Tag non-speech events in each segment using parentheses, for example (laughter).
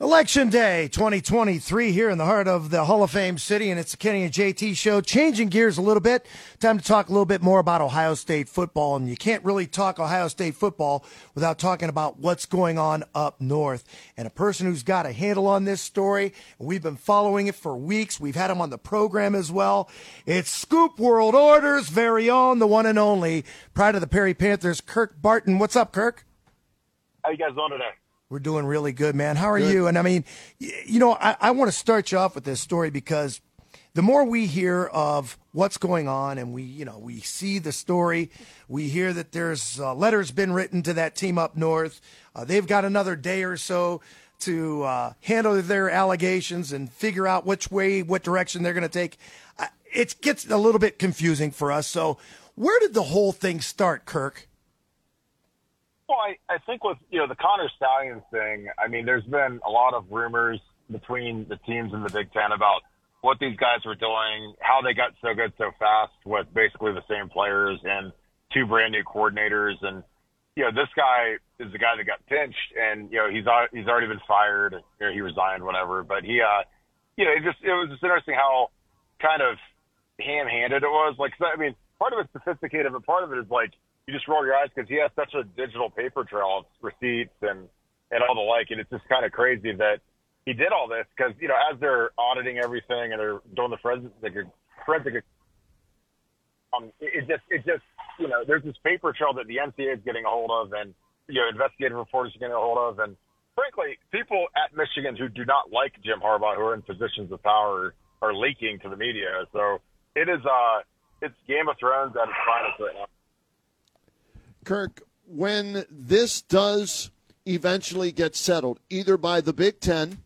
Election Day 2023 here in the heart of the Hall of Fame city, and it's the Kenny and JT show. Changing gears a little bit. Time to talk a little bit more about Ohio State football, and you can't really talk Ohio State football without talking about what's going on up north. And a person who's got a handle on this story, we've been following it for weeks. We've had him on the program as well. It's Scoop World Order's very own, the one and only, pride of the Perry Panthers, Kirk Barton. What's up, Kirk? How you guys doing today? We're doing really good, man. How are good. you? And I mean, you know, I, I want to start you off with this story because the more we hear of what's going on and we, you know, we see the story, we hear that there's uh, letters been written to that team up north. Uh, they've got another day or so to uh, handle their allegations and figure out which way, what direction they're going to take. it gets a little bit confusing for us. So, where did the whole thing start, Kirk? Well, I, I think with you know the Connor Stalions thing, I mean, there's been a lot of rumors between the teams in the Big Ten about what these guys were doing, how they got so good so fast with basically the same players and two brand new coordinators. And you know, this guy is the guy that got pinched, and you know he's he's already been fired. Know, he resigned, whatever. But he, uh, you know, it just it was just interesting how kind of ham-handed it was. Like, I mean, part of it's sophisticated, but part of it is like you just roll your eyes because he has such a digital paper trail of receipts and and all the like, and it's just kind of crazy that he did all this because you know as they're auditing everything and they're doing the forensic forensic um it just it just you know there's this paper trail that the NCAA is getting a hold of and you know investigative reporters are getting a hold of and frankly people at Michigan who do not like Jim Harbaugh who are in positions of power are leaking to the media so it is uh it's Game of Thrones at its finest right now. Kirk, when this does eventually get settled, either by the Big Ten,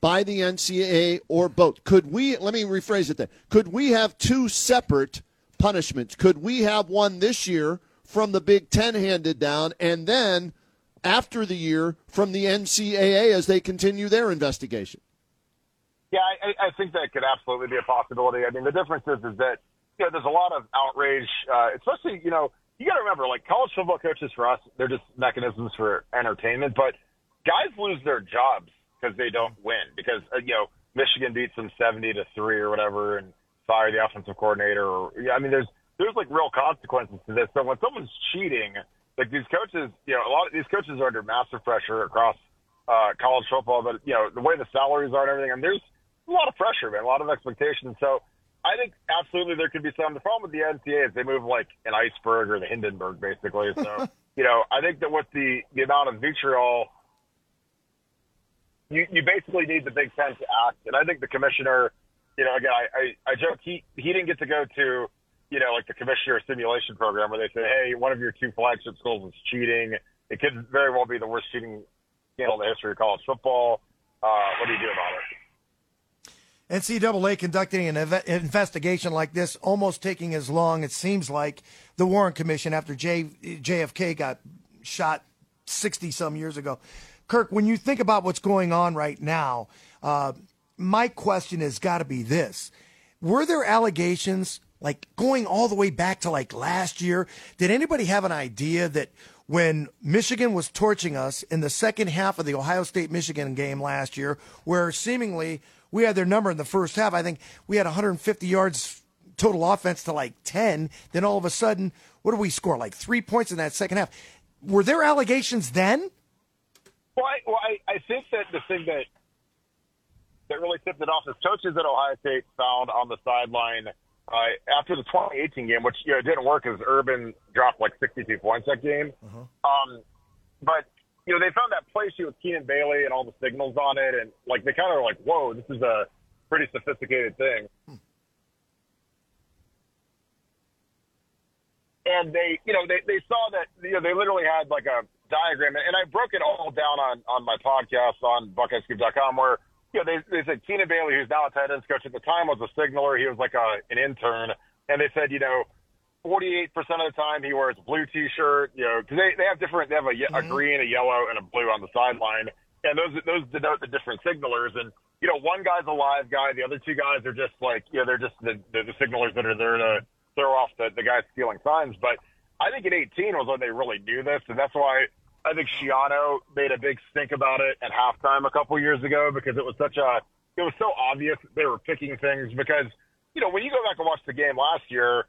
by the NCAA, or both, could we, let me rephrase it then, could we have two separate punishments? Could we have one this year from the Big Ten handed down, and then after the year from the NCAA as they continue their investigation? Yeah, I, I think that could absolutely be a possibility. I mean, the difference is, is that you know, there's a lot of outrage, uh, especially you know you got to remember, like college football coaches for us, they're just mechanisms for entertainment. But guys lose their jobs because they don't win. Because uh, you know Michigan beats them seventy to three or whatever, and fire the offensive coordinator. Or I mean, there's there's like real consequences to this. So when someone's cheating, like these coaches, you know, a lot of these coaches are under massive pressure across uh, college football. But you know, the way the salaries are and everything, I and there's a lot of pressure, man, a lot of expectations. So I think absolutely there could be some. The problem with the NCAA is they move like an iceberg or the Hindenburg, basically. So, (laughs) you know, I think that with the, the amount of vitriol, you, you basically need the Big Ten to act. And I think the commissioner, you know, again, I, I, I joke he, he didn't get to go to, you know, like the commissioner simulation program where they say, hey, one of your two flagship schools is cheating. It could very well be the worst cheating scandal in the history of college football. Uh, what do you do about it? NCAA conducting an investigation like this, almost taking as long, it seems like, the Warren Commission after J, JFK got shot 60 some years ago. Kirk, when you think about what's going on right now, uh, my question has got to be this Were there allegations like going all the way back to like last year? Did anybody have an idea that when Michigan was torching us in the second half of the Ohio State Michigan game last year, where seemingly we had their number in the first half. I think we had 150 yards total offense to like 10. Then all of a sudden, what do we score? Like three points in that second half. Were there allegations then? Well, I, well, I, I think that the thing that that really tipped it off is coaches at Ohio State found on the sideline uh, after the 2018 game, which you know didn't work as Urban dropped like 62 points that game. Uh-huh. Um, but you know, they found that play sheet with Keenan Bailey and all the signals on it, and like they kind of are like, "Whoa, this is a pretty sophisticated thing." Hmm. And they, you know, they they saw that you know they literally had like a diagram, and I broke it all down on on my podcast on BuckeyeScoop.com, where you know they they said Keenan Bailey, who's now a tight ends coach at the time, was a signaler. He was like a an intern, and they said you know. 48% of the time he wears a blue t-shirt, you know, cause they, they have different, they have a, a mm-hmm. green, a yellow, and a blue on the sideline. And those, those denote the different signalers. And, you know, one guy's a live guy. The other two guys are just like, you know, they're just the, the, the signalers that are there to throw off the, the guys stealing signs. But I think at 18 was when they really knew this. And that's why I think Schiano made a big stink about it at halftime a couple years ago because it was such a, it was so obvious they were picking things because, you know, when you go back and watch the game last year,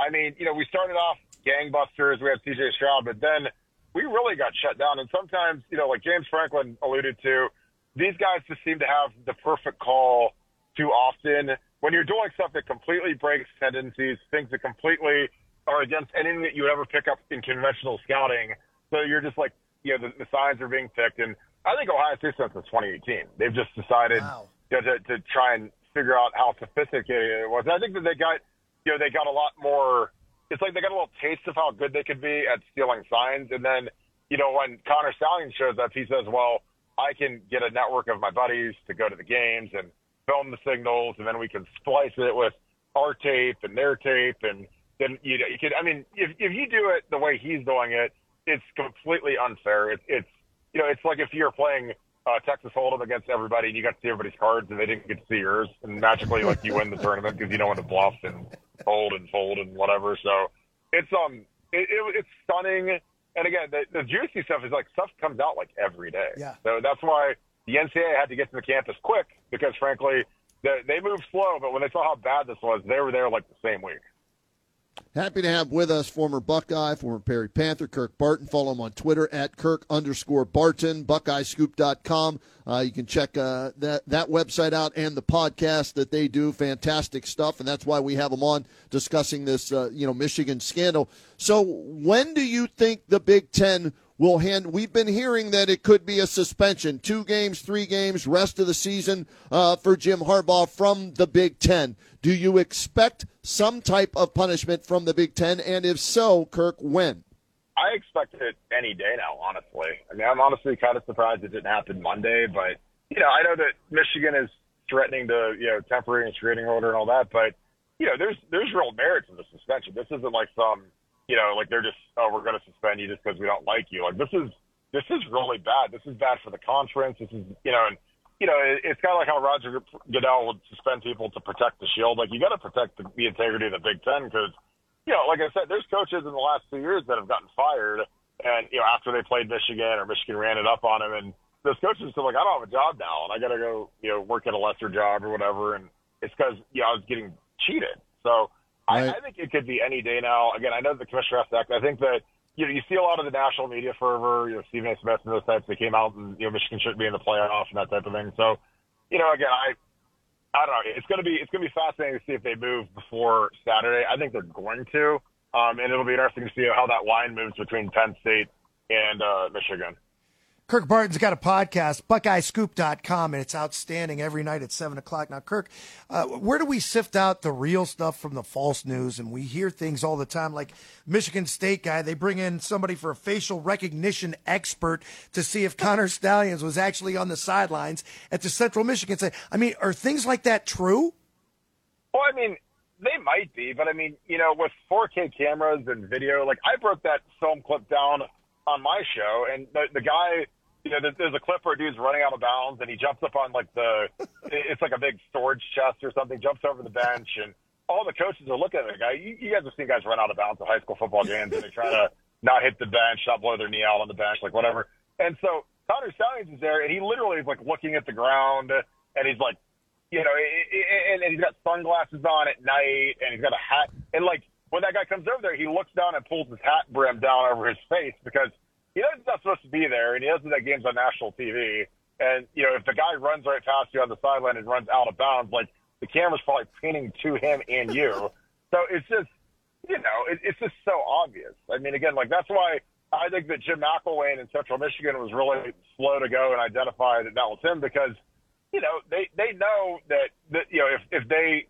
I mean, you know, we started off gangbusters. We had CJ Stroud, but then we really got shut down. And sometimes, you know, like James Franklin alluded to, these guys just seem to have the perfect call too often. When you're doing stuff that completely breaks tendencies, things that completely are against anything that you would ever pick up in conventional scouting. So you're just like, you know, the, the signs are being picked. And I think Ohio State since 2018, they've just decided Wow. you know, to, to try and figure out how sophisticated it was. And I think that they got, you know, they got a lot more. It's like they got a little taste of how good they could be at stealing signs. And then, you know, when Connor Stalion shows up, he says, well, I can get a network of my buddies to go to the games and film the signals, and then we can splice it with our tape and their tape. And then, you know, you could, I mean, if, if you do it the way he's doing it, it's completely unfair. It, it's, you know, it's like if you're playing uh, Texas Hold'em against everybody and you got to see everybody's cards and they didn't get to see yours, and magically, like, you win the tournament because you know when to bluff and hold and fold and whatever. So it's, um, it, it, it's stunning. And again, the, the juicy stuff is like stuff comes out like every day. Yeah. So that's why the NCAA had to get to the campus quick because, frankly, they, they moved slow. But when they saw how bad this was, they were there like the same week. Happy to have with us former Buckeye, former Perry Panther, Kirk Barton. Follow him on Twitter at Kirk underscore Barton, BuckeyeScoop.com. Uh, you can check uh, that, that website out and the podcast that they do. Fantastic stuff, and that's why we have them on discussing this, uh, you know, Michigan scandal. So when do you think the Big Ten will hand? We've been hearing that it could be a suspension, two games, three games, rest of the season uh, for Jim Harbaugh from the Big Ten. Do you expect some type of punishment from the Big Ten? And if so, Kirk, when? I expect it any day now, honestly. I mean, I'm honestly kind of surprised it didn't happen Monday, but you know, I know that Michigan is threatening to, you know, temporary restraining order and all that, but you know, there's there's real merit to the suspension. This isn't like some, you know, like they're just, oh, we're going to suspend you just because we don't like you. Like this is this is really bad. This is bad for the conference. This is, you know, and you know, it, it's kind of like how Roger Goodell would suspend people to protect the shield. Like you got to protect the, the integrity of the Big Ten because you know, like I said, there's coaches in the last two years that have gotten fired, and you know, after they played Michigan or Michigan ran it up on them, and those coaches are like, I don't have a job now, and I got to go, you know, work at a lesser job or whatever, and it's because you know I was getting cheated. So. I, I think it could be any day now. Again, I know the commissioner has to act. I think that you know you see a lot of the national media fervor, you know, Stephen A. Smith and those types. They came out and you know Michigan shouldn't be in the playoff and that type of thing. So, you know, again, I I don't know. It's gonna be it's gonna be fascinating to see if they move before Saturday. I think they're going to, um, and it'll be interesting to see how that line moves between Penn State and uh, Michigan. Kirk Barton's got a podcast, BuckeyeScoop.com, and it's outstanding every night at 7 o'clock. Now, Kirk, uh, where do we sift out the real stuff from the false news? And we hear things all the time, like Michigan State guy, they bring in somebody for a facial recognition expert to see if Connor Stalions was actually on the sidelines at the Central Michigan side. I mean, are things like that true? Well, I mean, they might be, but I mean, you know, with 4K cameras and video, like I broke that film clip down on my show, and the, the guy, you know, there's, there's a clip where a dude's running out of bounds, and he jumps up on like the, (laughs) it's like a big storage chest or something, jumps over the bench, and all the coaches are looking at the guy. You, you guys have seen guys run out of bounds at high school football games, and they try to (laughs) not hit the bench, not blow their knee out on the bench, like whatever. And so Connor Stalions is there, and he literally is like looking at the ground, and he's like, you know, and, and he's got sunglasses on at night, and he's got a hat, and like when that guy comes over there, he looks down and pulls his hat brim down over his face because he knows he's not supposed to be there, and he knows that game's on national TV. And you know, if the guy runs right past you on the sideline and runs out of bounds, like the camera's probably pinning to him and you. (laughs) so it's just, you know, it, it's just so obvious. I mean, again, like that's why I think that Jim McElwain in Central Michigan was really slow to go and identify that that was him because, you know, they they know that that you know if if they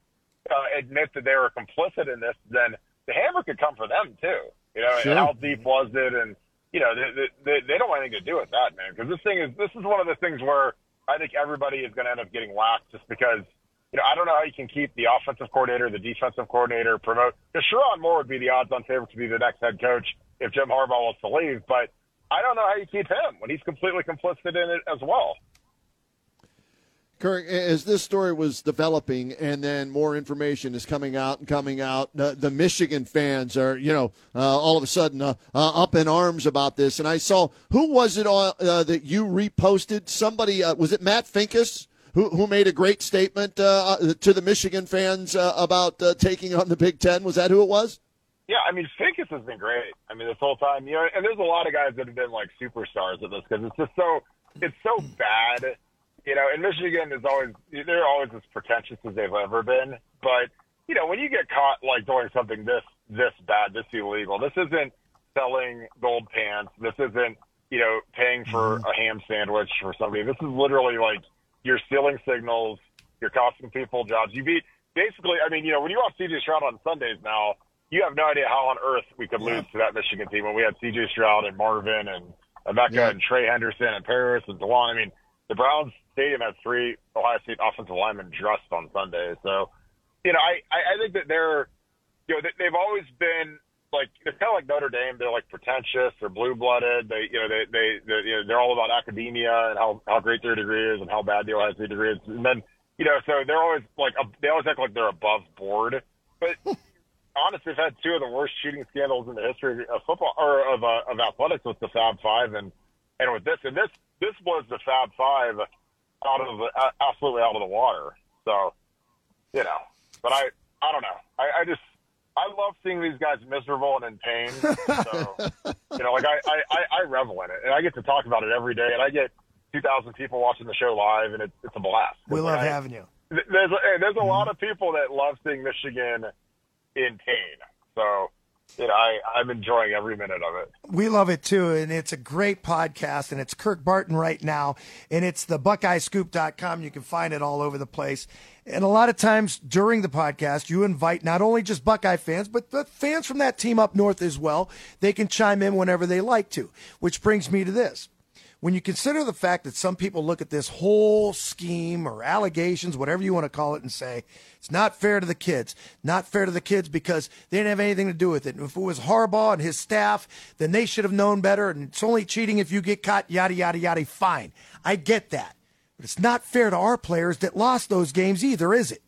uh, admit that they were complicit in this, then the hammer could come for them too. You know, Sure. and how deep was it? And you know, they, they, they don't want anything to do with that, man. Because this thing is this is one of the things where I think everybody is going to end up getting whacked just because. You know, I don't know how you can keep the offensive coordinator, the defensive coordinator, promote. Because Sherrone Moore would be the odds-on favorite to be the next head coach if Jim Harbaugh wants to leave. But I don't know how you keep him when he's completely complicit in it as well. Kirk, as this story was developing and then more information is coming out and coming out, the, the Michigan fans are, you know, uh, all of a sudden uh, uh, up in arms about this. And I saw, who was it uh, that you reposted? Somebody, uh, was it Matt Finkes? Who, who made a great statement uh, to the Michigan fans about taking on the Big Ten? Was that who it was? Yeah, I mean, Finkes has been great. I mean, this whole time, you know, and there's a lot of guys that have been like superstars at this because it's just so, it's so bad you know, and Michigan is always they're always as pretentious as they've ever been. But you know, when you get caught like doing something this this bad, this illegal, this isn't selling gold pants. This isn't you know paying for mm-hmm. a ham sandwich for somebody. This is literally like you're stealing signals. You're costing people jobs. You beat basically. I mean, you know, when you watch CJ Stroud on Sundays now, you have no idea how on earth we could yeah. lose to that Michigan team when we had CJ Stroud and Marvin and Emeka yeah. and Trey Henderson and Paris and DeWan. I mean, the Browns Stadium has three Ohio State offensive linemen dressed on Sunday. So, you know, I, I think that they're, you know, they've always been like they're kind of like Notre Dame. They're like pretentious. They're blue blooded. They, you know, they they they're, you know, they're all about academia and how how great their degree is and how bad the Ohio State degree is. And then, you know, so they're always like they always act like they're above board. But (laughs) honestly, they've had two of the worst shooting scandals in the history of football or of uh, of athletics with the Fab Five and and with this and this this was the Fab Five out of the absolutely out of the water. So, you know, but I I don't know. I, I just I love seeing these guys miserable and in pain. So, (laughs) you know, like I, I I revel in it, and I get to talk about it every day, and I get two thousand people watching the show live, and it's it's a blast. We love I, having you. There's a, there's a mm-hmm. lot of people that love seeing Michigan in pain. So you know, I, I'm enjoying every minute of it. We love it too, and it's a great podcast, and it's Kirk Barton right now, and it's the BuckeyeScoop.com. You can find it all over the place. And a lot of times during the podcast, you invite not only just Buckeye fans, but the fans from that team up north as well. They can chime in whenever they like to, which brings me to this when you consider the fact that some people look at this whole scheme or allegations, whatever you want to call it, and say it's not fair to the kids, not fair to the kids because they didn't have anything to do with it. And if it was Harbaugh and his staff, then they should have known better. And it's only cheating if you get caught, yada, yada, yada. Fine. I get that. But it's not fair to our players that lost those games either, is it?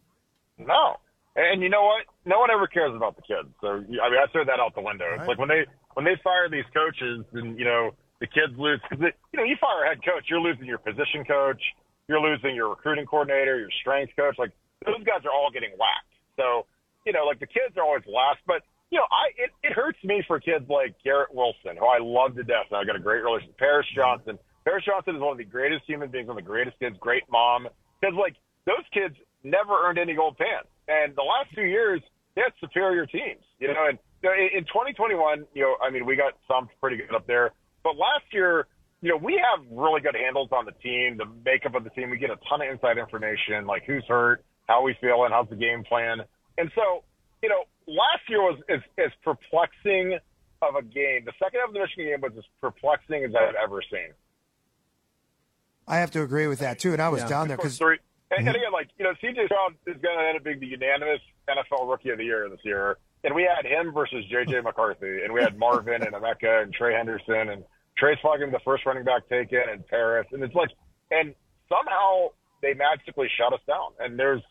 No. And you know what? No one ever cares about the kids. So I mean, I throw that out the window. Right. It's like when they when they fire these coaches, and you know the kids lose because you know you fire a head coach, you're losing your position coach, you're losing your recruiting coordinator, your strength coach. Like those guys are all getting whacked. So you know, like the kids are always last, but you know, I it, it hurts me for kids like Garrett Wilson, who I love to death, and I got a great relationship. Paris Johnson. Paris Johnson is one of the greatest human beings, one of the greatest kids, great mom. Because like those kids never earned any gold pants, and the last two years they had superior teams. You know, and you know, in 2021, you know, I mean, we got some pretty good up there. But last year, you know, we have really good handles on the team, the makeup of the team. We get a ton of inside information, like who's hurt, how we feeling, how's the game plan. And so, you know, last year was as, as perplexing of a game. The second half of the Michigan game was as perplexing as I've ever seen. I have to agree with that too, and I was yeah. down there because. And, and mm-hmm. again, like you know, CJ Stroud is going to end up being the unanimous NFL Rookie of the Year this year, and we had him versus JJ McCarthy, and we had Marvin and Emeka and Trey Henderson and Trace Fucking, the first running back taken, and Paris. And it's like, and somehow they magically shut us down. And there's,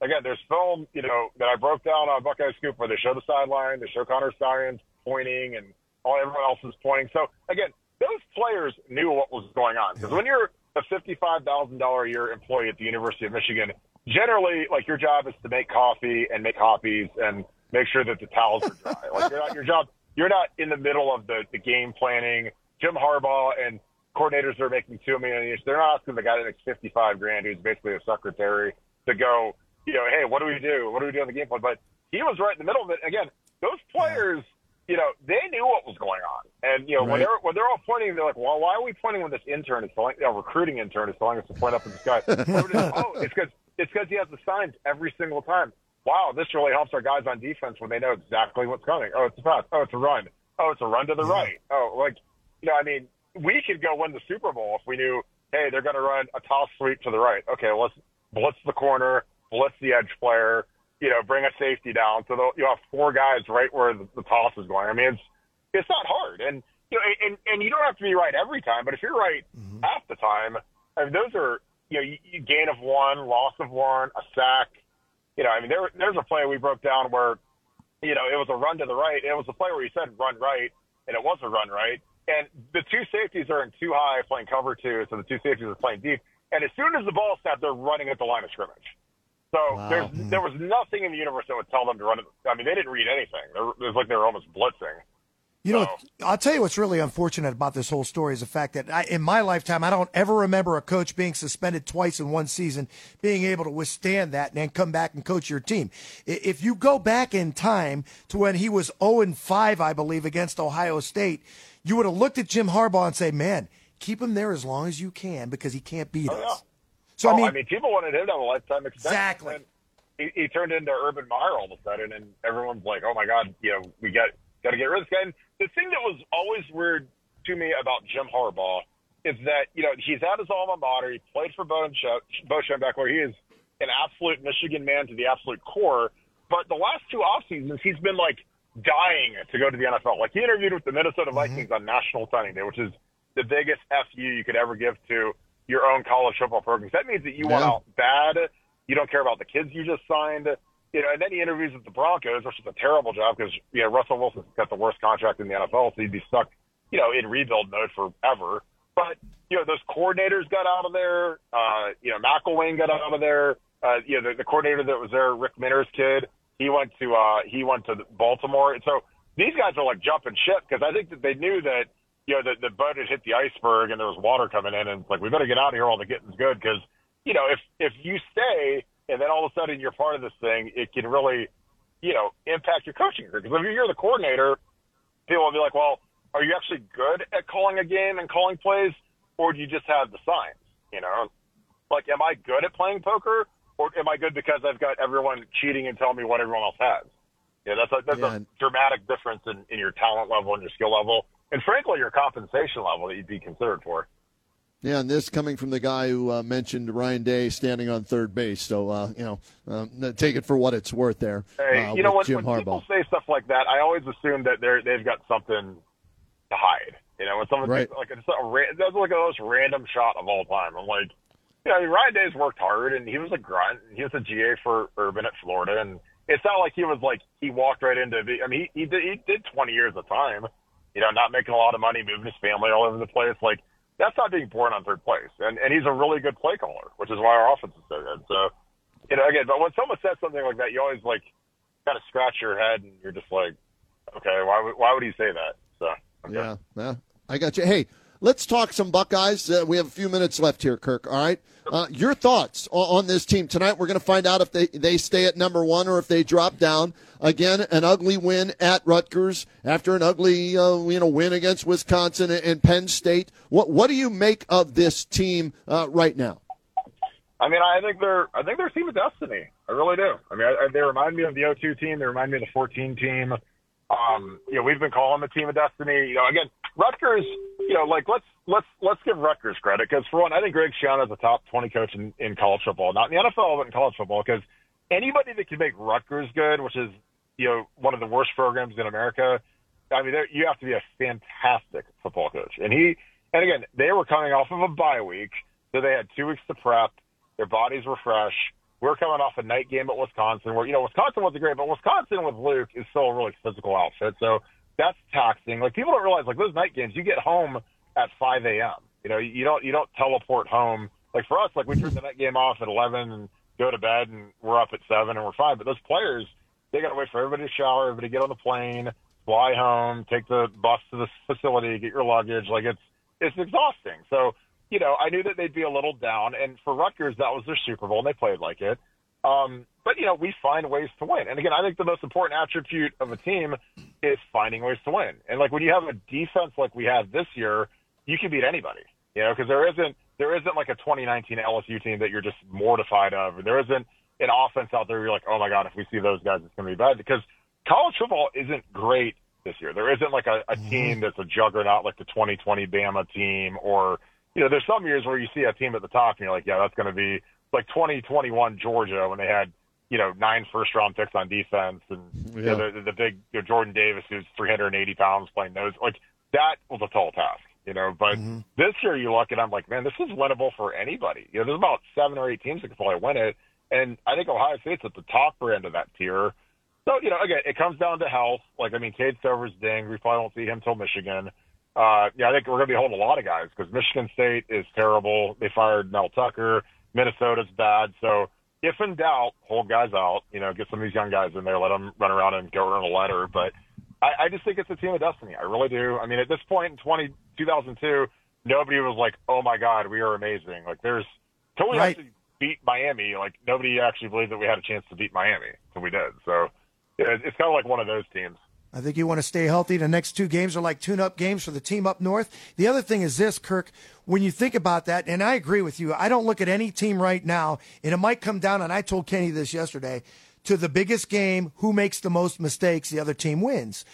again, there's film, you know, that I broke down on Buckeye Scoop where they show the sideline, they show Connor Stalions pointing, and all everyone else is pointing. So again, those players knew what was going on. Because when you're a $55,000 a year employee at the University of Michigan, generally, like your job is to make coffee and make copies and make sure that the towels are dry. like you're not your job. You're not in the middle of the, the game planning Jim Harbaugh and coordinators are making two million each. They're not asking the guy that makes fifty five grand, who's basically a secretary, to go, you know, hey, what do we do? What do we do on the game plan? But he was right in the middle of it. Again, those players, you know, they knew what was going on, and you know, right. when they're when they're all pointing, they're like, well, why are we pointing when this intern is telling, you know, recruiting intern is telling us to point up in the sky? (laughs) oh, it's because it's because he has the signs every single time. Wow, this really helps our guys on defense when they know exactly what's coming. Oh, it's a pass. Oh, it's a run. Oh, it's a run to the right. Oh, like you know, I mean, we could go win the Super Bowl if we knew, hey, they're going to run a toss sweep to the right. Okay, let's blitz the corner, blitz the edge player, you know, bring a safety down. So you have four guys right where the, the toss is going. I mean, it's it's not hard, and you know, and and you don't have to be right every time, but if you're right mm-hmm. half the time, I mean, those are you know, you, you gain of one, loss of one, a sack. You know, I mean, there there's a play we broke down where, you know, it was a run to the right. It was a play where he said run right, and it was a run right. And the two safeties are in too high playing cover two, so the two safeties are playing deep. And as soon as the ball snapped, they're running at the line of scrimmage. So wow. there's hmm. there was nothing in the universe that would tell them to run it. I mean, they didn't read anything. It was like they were almost blitzing. You know, I'll tell you what's really unfortunate about this whole story is the fact that I, in my lifetime, I don't ever remember a coach being suspended twice in one season, being able to withstand that and then come back and coach your team. If you go back in time to when he was 0 and 5, I believe, against Ohio State, you would have looked at Jim Harbaugh and say, man, keep him there as long as you can because he can't beat oh, us. So, oh, I, mean, I mean, people wanted him to have a lifetime extension. Exactly. He, he, turned into Urban Meyer all of a sudden, and everyone's like, oh my God, you know, we got, got to get rid of this guy. And the thing that was always weird to me about Jim Harbaugh is that you know he's at his alma mater. He played for Bo, Bo Schembechler, where he is an absolute Michigan man to the absolute core. But the last two off seasons, he's been like dying to go to the NFL. Like he interviewed with the Minnesota mm-hmm. Vikings mm-hmm. on National Signing Day, which is the biggest fu you could ever give to your own college football program. That means that you yeah. want out bad. You don't care about the kids you just signed you know, and then he interviews with the Broncos, which is a terrible job because, you know, Russell Wilson's got the worst contract in the NFL, so he'd be stuck, you know, in rebuild mode forever. But, you know, those coordinators got out of there. Uh, you know, McElwain got out of there. Uh, you know, the, the coordinator that was there, Rick Minter's kid, he went to, uh, he went to Baltimore. So these guys are like jumping ship because I think that they knew that, you know, the, the boat had hit the iceberg and there was water coming in and like, we better get out of here while the getting's good because, you know, if, if you stay, and then all of a sudden you're part of this thing, it can really, you know, impact your coaching. Because if you're the coordinator, people will be like, well, are you actually good at calling a game and calling plays, or do you just have the signs? You know, like, am I good at playing poker, or am I good because I've got everyone cheating and telling me what everyone else has? Yeah, that's a, that's yeah. a dramatic difference in, in your talent level and your skill level, and frankly, your compensation level that you'd be considered for. Yeah, and this coming from the guy who uh, mentioned Ryan Day standing on third base. So, uh, you know, um, take it for what it's worth there. Hey, uh, you know, when, when people say stuff like that, I always assume that they're, they've got something to hide. You know, when someone right. like it's a, that's like the most random shot of all time. I'm like, you know, Ryan Day's worked hard, and he was a grunt. And he was a GA for Urban at Florida, and it's not like he was like he walked right into. The, I mean, he he did, he did 20 years of time. You know, not making a lot of money, moving his family all over the place. Like that's not being born on third place. And and he's a really good play caller, which is why our offense is so good. So, you know, again, but when someone says something like that, you always like kind of scratch your head and you're just like, okay, why would why would he say that? So okay. yeah, yeah, I got you. Hey, let's talk some Buckeyes. Uh, we have a few minutes left here, Kirk. All right. Uh, your thoughts on, on, this team tonight? We're going to find out if they, they stay at number one or if they drop down. Again, an ugly win at Rutgers after an ugly uh, you know win against Wisconsin and Penn State. What what do you make of this team uh, right now? I mean, I think they're I think they're a team of destiny. I really do. I mean, I, they remind me of the 02 team. They remind me of the 14 team. Um, you know, we've been calling the team of destiny. You know, again, Rutgers. You know, like let's let's let's give Rutgers credit because for one, I think Greg Schiano is a top 20 coach in, in college football, not in the NFL, but in college football. Because anybody that can make Rutgers good, which is you know one of the worst programs in America, I mean, you have to be a fantastic football coach. And he, and again, they were coming off of a bye week, so they had two weeks to prep. Their bodies were fresh. We're coming off a night game at Wisconsin where, you know, Wisconsin wasn't great, but Wisconsin with Luke is still a really physical outfit. So that's taxing. Like people don't realize, like those night games, you get home at 5 a.m. You know, you don't, you don't teleport home. Like for us, like we turn the night game off at 11 and go to bed and we're up at 7 and we're fine. But those players, they got to wait for everybody to shower, everybody to get on the plane, fly home, take the bus to the facility, get your luggage. Like it's, it's exhausting. So you know, I knew that they'd be a little down. And for Rutgers, that was their Super Bowl, and they played like it. Um, but, you know, we find ways to win. And again, I think the most important attribute of a team is finding ways to win. And, like, when you have a defense like we have this year, you can beat anybody, you know, because there isn't, there isn't like a 2019 LSU team that you're just mortified of. There isn't an offense out there you're like, oh my God, if we see those guys, it's going to be bad. Because college football isn't great this year. There isn't like a, a Mm-hmm. team that's a juggernaut like the 2020 Bama team, or you know, there's some years where you see a team at the top and you're like, yeah, that's going to be like 2021 Georgia when they had you know nine first round picks on defense and you know, Yeah. the, the big you know, Jordan Davis who's 380 pounds playing those like that was a tall task. You know, but mm-hmm. this year you look and I'm like, man, this is winnable for anybody. You know, there's about seven or eight teams that can probably win it, and I think Ohio State's at the top end of that tier. So, you know, again, it comes down to health. Like, I mean, Cade Stover's ding. We probably won't see him till Michigan. Uh, yeah, I think we're going to be holding a lot of guys because Michigan State is terrible. They fired Mel Tucker. Minnesota's bad. So, if in doubt, hold guys out. You know, get some of these young guys in there, let them run around and go earn a letter. But I, I just think it's a team of destiny. I really do. I mean, at this point in 20, 2002, nobody was like, oh my God, we are amazing. Like, there's, we Right. actually beat Miami, like, nobody actually believed that we had a chance to beat Miami. So we did. So, it's kind of like one of those teams. I think you want to stay healthy. The next two games are like tune up games for the team up north. The other thing is this, Kirk, when you think about that, and I agree with you, I don't look at any team right now, and it might come down, and I told Kenny this yesterday, to the biggest game, who makes the most mistakes, the other team wins.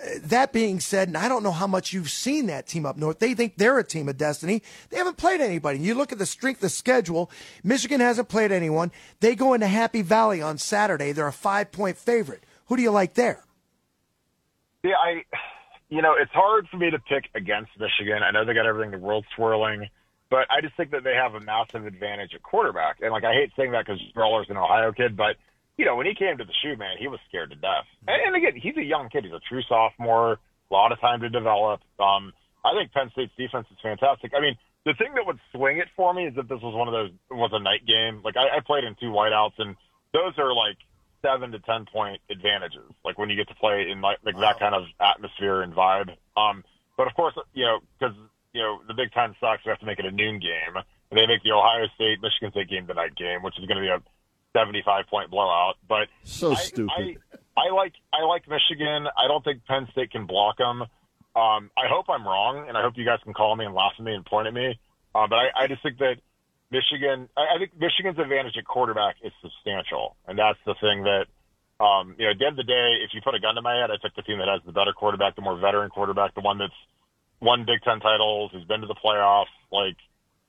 Uh, That being said, and I don't know how much you've seen that team up north. They think they're a team of destiny. They haven't played anybody. You look at the strength of schedule. Michigan hasn't played anyone. They go into Happy Valley on Saturday. They're a five point favorite. Who do you like there? Yeah, I, you know, it's hard for me to pick against Michigan. I know they got everything the world swirling, but I just think that they have a massive advantage at quarterback. And like, I hate saying that because Roller's an Ohio kid, but you know, when he came to the shoe, man, he was scared to death. And, and again, he's a young kid. He's a true sophomore. A lot of time to develop. Um, I think Penn State's defense is fantastic. I mean, the thing that would swing it for me is that this was one of those was a night game. Like I, I played in two whiteouts, and those are like seven to ten point advantages. Like when you get to play in like, like that kind of atmosphere and vibe. Um, but of course, you know, because you know the Big Ten sucks, we have to make it a noon game. And they make the Ohio State Michigan State game the night game, which is going to be a seventy-five point blowout. But So I, stupid. I, I like I like Michigan. I don't think Penn State can block them. Um, I hope I'm wrong, and I hope you guys can call me and laugh at me and point at me. Uh, but I, I just think that Michigan, I, think Michigan's advantage at quarterback is substantial, and that's the thing that, um, you know, at the end of the day, if you put a gun to my head, I pick the team that has the better quarterback, the more veteran quarterback, the one that's won Big Ten titles, who's been to the playoffs. Like,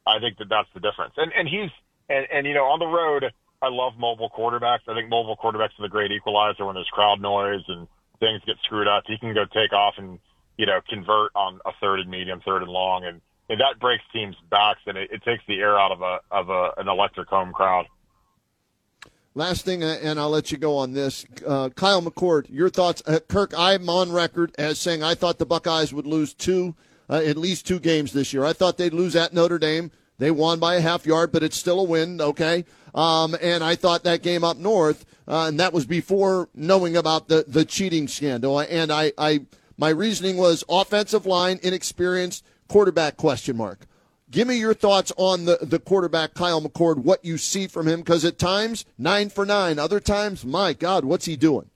I think that that's the difference. And and he's and and you know on the road, I love mobile quarterbacks. I think mobile quarterbacks are the great equalizer when there's crowd noise and things get screwed up. He can go take off and you know convert on a third and medium, third and long, and, and that breaks teams' backs and it, it takes the air out of a of a, an electric home crowd. Last thing, uh, and I'll let you go on this. Uh, Kyle McCord, your thoughts. Uh, Kirk, I'm on record as saying I thought the Buckeyes would lose two, uh, at least two games this year. I thought they'd lose at Notre Dame. They won by a half yard, but it's still a win, okay? Um, and I thought that game up north, uh, and that was before knowing about the, the cheating scandal. And I, I, my reasoning was offensive line, inexperienced, quarterback question mark. Give me your thoughts on the, the quarterback, Kyle McCord, what you see from him, because at times, nine for nine. Other times, my God, what's he doing?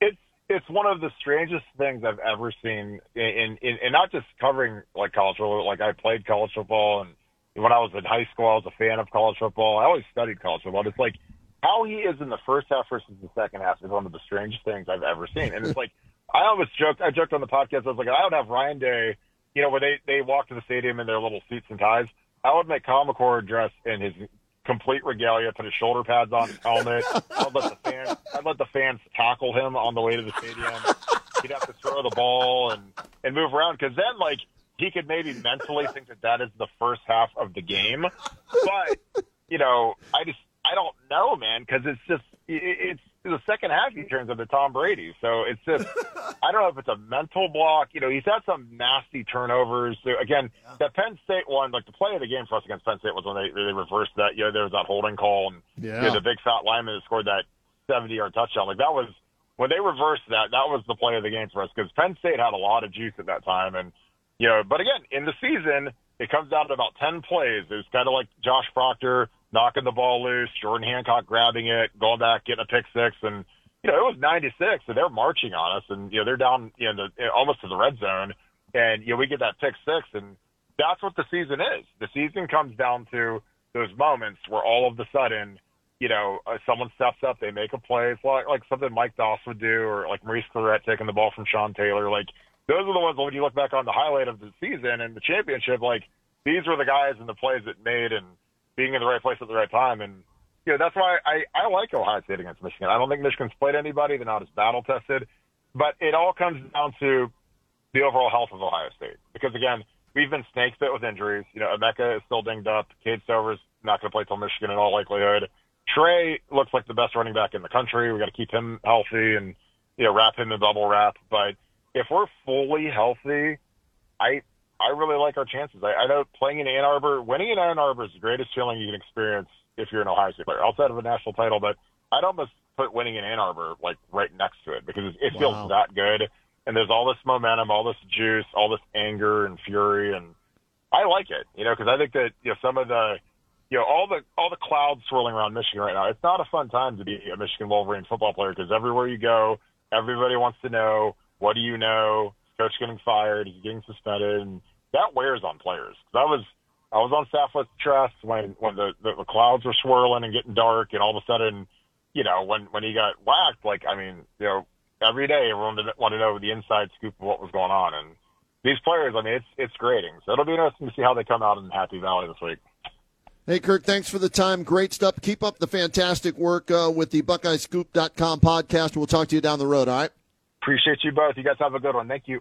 It's it's one of the strangest things I've ever seen in in, in not just covering like college football. Like I played college football, and when I was in high school, I was a fan of college football. I always studied college football. It's like how he is in the first half versus the second half is one of the strangest things I've ever seen. And it's like I always joked. I joked on the podcast. I was like, I would have Ryan Day. You know, where they they walk to the stadium in their little suits and ties. I would make McCord dress in his complete regalia, put his shoulder pads on, his helmet. I'd let the fans, I'd let the fans tackle him on the way to the stadium. He'd have to throw the ball and and move around because then like he could maybe mentally think that that is the first half of the game, but you know I just I don't know, man, because it's just it, it's the second half he turns into Tom Brady, so it's just I don't know if it's a mental block. You know, he's had some nasty turnovers. So again, that Penn State one, like the play of the game for us against Penn State was when they they reversed that. You know, there was that holding call and Yeah. you know, the big fat lineman that scored that seventy yard touchdown. Like that was when they reversed that. That was the play of the game for us because Penn State had a lot of juice at that time, and you know, but again, in the season, it comes down to about 10 plays. It was kind of like Josh Proctor knocking the ball loose, Jordan Hancock grabbing it, going back, getting a pick six. And, you know, it was 96 and they're marching on us and, you know, they're down, you know, the, almost to the red zone. And, you know, we get that pick six and that's what the season is. The season comes down to those moments where all of a sudden, you know, uh, someone steps up, they make a play. It's like, like something Mike Doss would do, or like Maurice Clarett taking the ball from Sean Taylor. Like those are the ones when you look back on the highlight of the season and the championship, like these were the guys and the plays that made and being in the right place at the right time. And you know, that's why I I like Ohio State against Michigan. I don't think Michigan's played anybody. They're not as battle tested, but it all comes down to the overall health of Ohio State. Because again, we've been snake bit with injuries. You know, Emeka is still dinged up. Cade Stover's not going to play till Michigan in all likelihood. Trey looks like the best running back in the country. We got to keep him healthy and you know wrap him in bubble wrap. But if we're fully healthy, I I really like our chances. I, I know playing in Ann Arbor, winning in Ann Arbor is the greatest feeling you can experience if you're an Ohio State player, outside of a national title. But I'd almost put winning in Ann Arbor like right next to it because it feels wow. that good. And there's all this momentum, all this juice, all this anger and fury, and I like it. You know, because I think that you know some of the you know, all the all the clouds swirling around Michigan right now. It's not a fun time to be a Michigan Wolverine football player because everywhere you go, everybody wants to know what do you know. Coach getting fired, he's getting suspended, and that wears on players. I was I was on staff with Tress when when the, the the clouds were swirling and getting dark, and all of a sudden, you know, when when he got whacked, like I mean, you know, every day everyone wanted to know the inside scoop of what was going on, and these players, I mean, it's it's grating. So it'll be interesting to see how they come out in Happy Valley this week. Hey, Kirk, thanks for the time. Great stuff. Keep up the fantastic work uh, with the BuckeyeScoop.com podcast. We'll talk to you down the road, all right? Appreciate you both. You guys have a good one. Thank you.